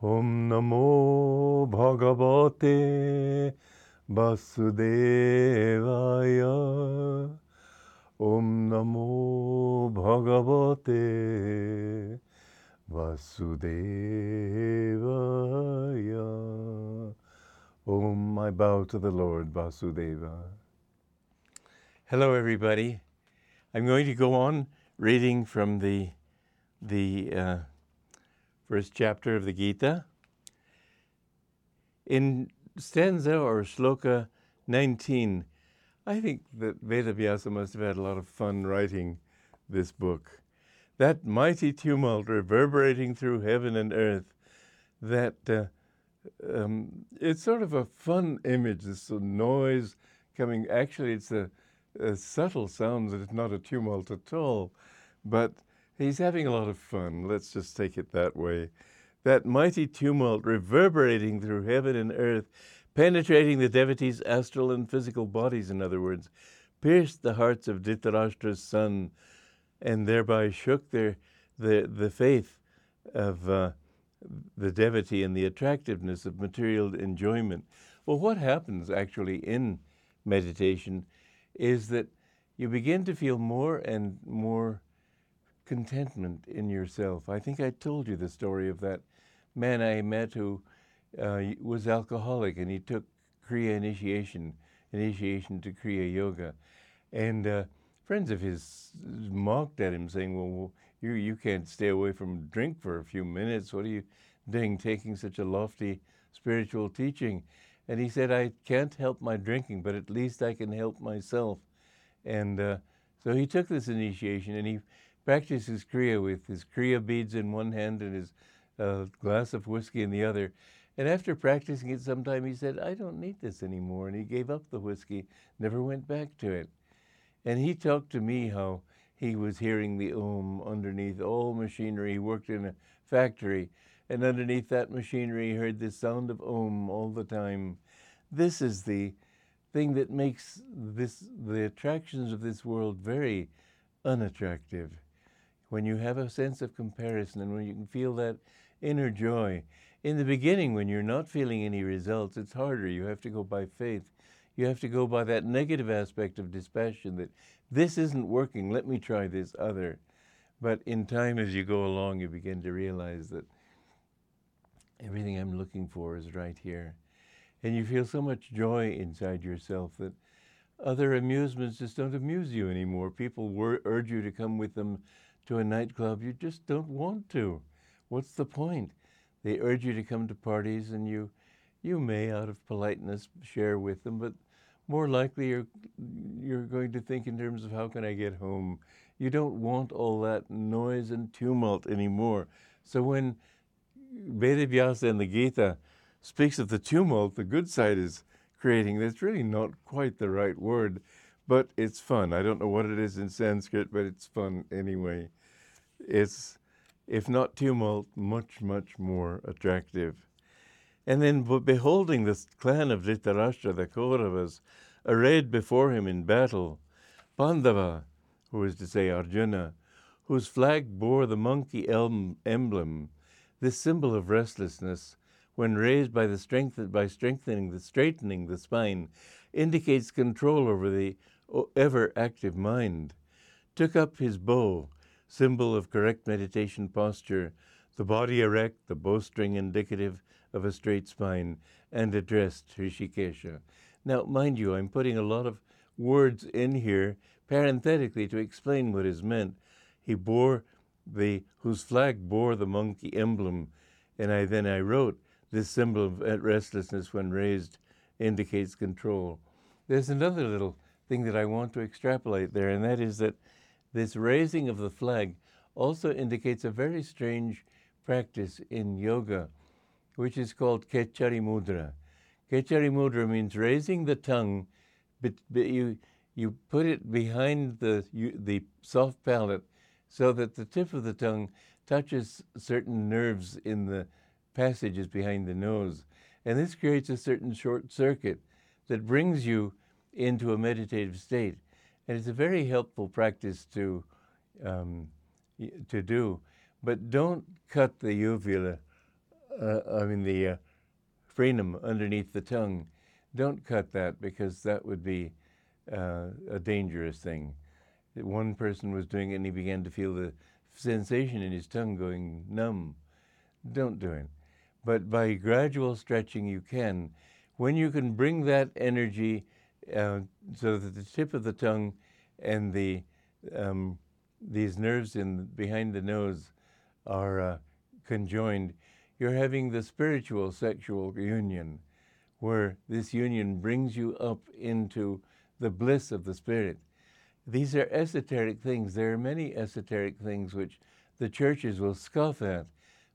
Om Namo Bhagavate Vasudevaya. Om Namo Bhagavate Vasudevaya. Om, I bow to the Lord Vasudeva. Hello, everybody. I'm going to go on reading from the the uh, first chapter of the Gita. In stanza or shloka 19, I think that Vedavyasa must have had a lot of fun writing this book. That mighty tumult reverberating through heaven and earth, that uh, um, it's sort of a fun image, this noise coming. Actually, it's a, a subtle sound it's not a tumult at all, but He's having a lot of fun. Let's just take it that way. That mighty tumult reverberating through heaven and earth, penetrating the devotees' astral and physical bodies, in other words, pierced the hearts of Dhritarashtra's son and thereby shook their, the, the faith of uh, the devotee and the attractiveness of material enjoyment. Well, what happens actually in meditation is that you begin to feel more and more contentment in yourself. I think I told you the story of that man I met who uh, was alcoholic and he took Kriya initiation, initiation to Kriya Yoga. And uh, friends of his mocked at him, saying, Well, you, you can't stay away from drink for a few minutes. What are you doing taking such a lofty spiritual teaching? And he said, I can't help my drinking, but at least I can help myself. And uh, so he took this initiation and he practiced his Kriya with his Kriya beads in one hand and his uh, glass of whiskey in the other. And after practicing it some time, he said, I don't need this anymore. And he gave up the whiskey, never went back to it. And he talked to me how he was hearing the Om underneath all machinery. He worked in a factory, and underneath that machinery, he heard the sound of Om all the time. This is the thing that makes this the attractions of this world very unattractive when you have a sense of comparison and when you can feel that inner joy. In the beginning, when you're not feeling any results, it's harder. You have to go by faith. You have to go by that negative aspect of dispassion that this isn't working, let me try this other. But in time, as you go along, you begin to realize that everything I'm looking for is right here. And you feel so much joy inside yourself that other amusements just don't amuse you anymore. People wor- urge you to come with them to a nightclub, you just don't want to. What's the point? They urge you to come to parties, and you, you may, out of politeness, share with them, but more likely you're, you're going to think in terms of how can I get home. You don't want all that noise and tumult anymore. So when Vedavyasa in the Gita speaks of the tumult, the good side is creating. That's really not quite the right word, but it's fun. I don't know what it is in Sanskrit, but it's fun anyway is, if not tumult, much, much more attractive. And then beholding the clan of Dhritarashtra, the Kauravas, arrayed before him in battle, Pandava, who is to say Arjuna, whose flag bore the monkey elm emblem, this symbol of restlessness, when raised by the strength by strengthening the straightening the spine, indicates control over the ever active mind, took up his bow symbol of correct meditation posture, the body erect, the bowstring indicative of a straight spine, and addressed Hrishikesha. Now, mind you, I'm putting a lot of words in here parenthetically to explain what is meant. He bore the whose flag bore the monkey emblem, and I then I wrote this symbol of restlessness when raised indicates control. There's another little thing that I want to extrapolate there, and that is that this raising of the flag also indicates a very strange practice in yoga, which is called Khechari Mudra. Khechari Mudra means raising the tongue, but, but you, you put it behind the, you, the soft palate so that the tip of the tongue touches certain nerves in the passages behind the nose. And this creates a certain short circuit that brings you into a meditative state. And it's a very helpful practice to, um, to do. But don't cut the uvula uh, I mean the uh, frenum underneath the tongue. Don't cut that because that would be uh, a dangerous thing. One person was doing it and he began to feel the sensation in his tongue going numb. Don't do it. But by gradual stretching, you can. When you can bring that energy uh, so that the tip of the tongue and the um, these nerves in behind the nose are uh, conjoined, you're having the spiritual sexual union, where this union brings you up into the bliss of the spirit. These are esoteric things. There are many esoteric things which the churches will scoff at,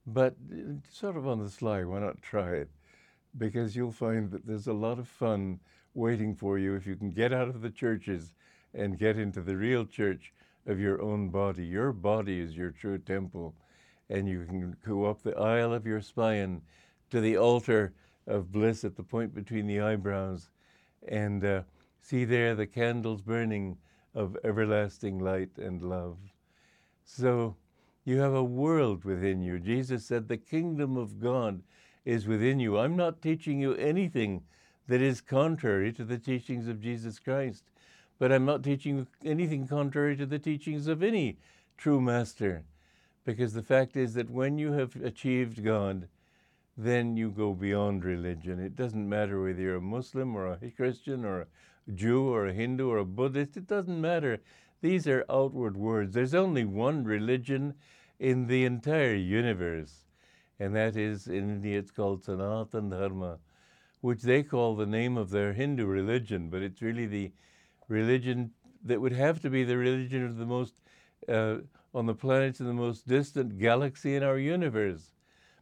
but uh, sort of on the sly, why not try it? Because you'll find that there's a lot of fun waiting for you if you can get out of the churches and get into the real church of your own body. Your body is your true temple, and you can go up the aisle of your spine to the altar of bliss at the point between the eyebrows and uh, see there the candles burning of everlasting light and love. So you have a world within you. Jesus said, The kingdom of God is within you. I'm not teaching you anything that is contrary to the teachings of Jesus Christ. But I'm not teaching anything contrary to the teachings of any true master. Because the fact is that when you have achieved God, then you go beyond religion. It doesn't matter whether you're a Muslim or a Christian or a Jew or a Hindu or a Buddhist, it doesn't matter. These are outward words. There's only one religion in the entire universe, and that is in India it's called Sanatana Dharma which they call the name of their Hindu religion, but it's really the religion that would have to be the religion of the most, uh, on the planets in the most distant galaxy in our universe.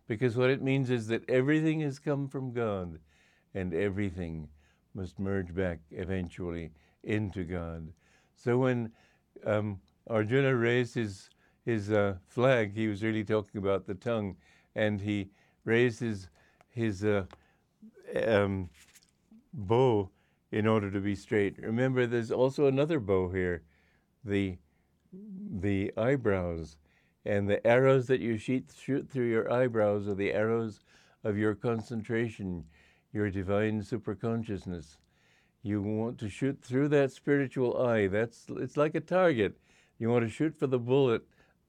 Because what it means is that everything has come from God and everything must merge back eventually into God. So when um, Arjuna raised his, his uh, flag, he was really talking about the tongue, and he raised his, his uh, um, bow in order to be straight. Remember, there's also another bow here, the the eyebrows, and the arrows that you shoot, shoot through your eyebrows are the arrows of your concentration, your divine superconsciousness. You want to shoot through that spiritual eye. That's it's like a target. You want to shoot for the bullet,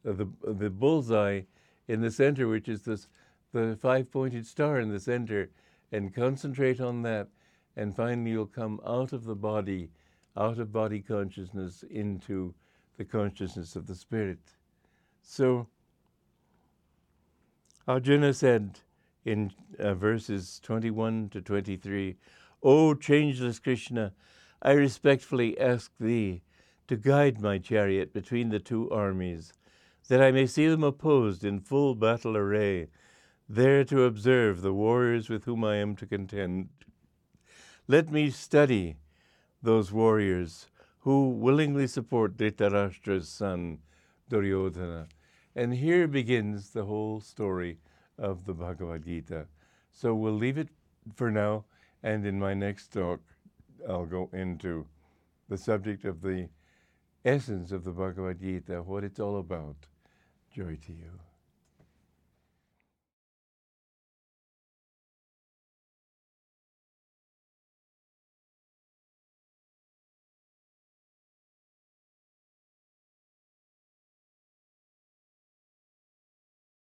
uh, the the bullseye in the center, which is this the five-pointed star in the center and concentrate on that, and finally you'll come out of the body, out of body consciousness into the consciousness of the spirit. So, Arjuna said in uh, verses 21 to 23, O changeless Krishna, I respectfully ask thee to guide my chariot between the two armies, that I may see them opposed in full battle array there to observe the warriors with whom I am to contend. Let me study those warriors who willingly support Dhritarashtra's son, Duryodhana. And here begins the whole story of the Bhagavad Gita. So we'll leave it for now, and in my next talk, I'll go into the subject of the essence of the Bhagavad Gita, what it's all about. Joy to you.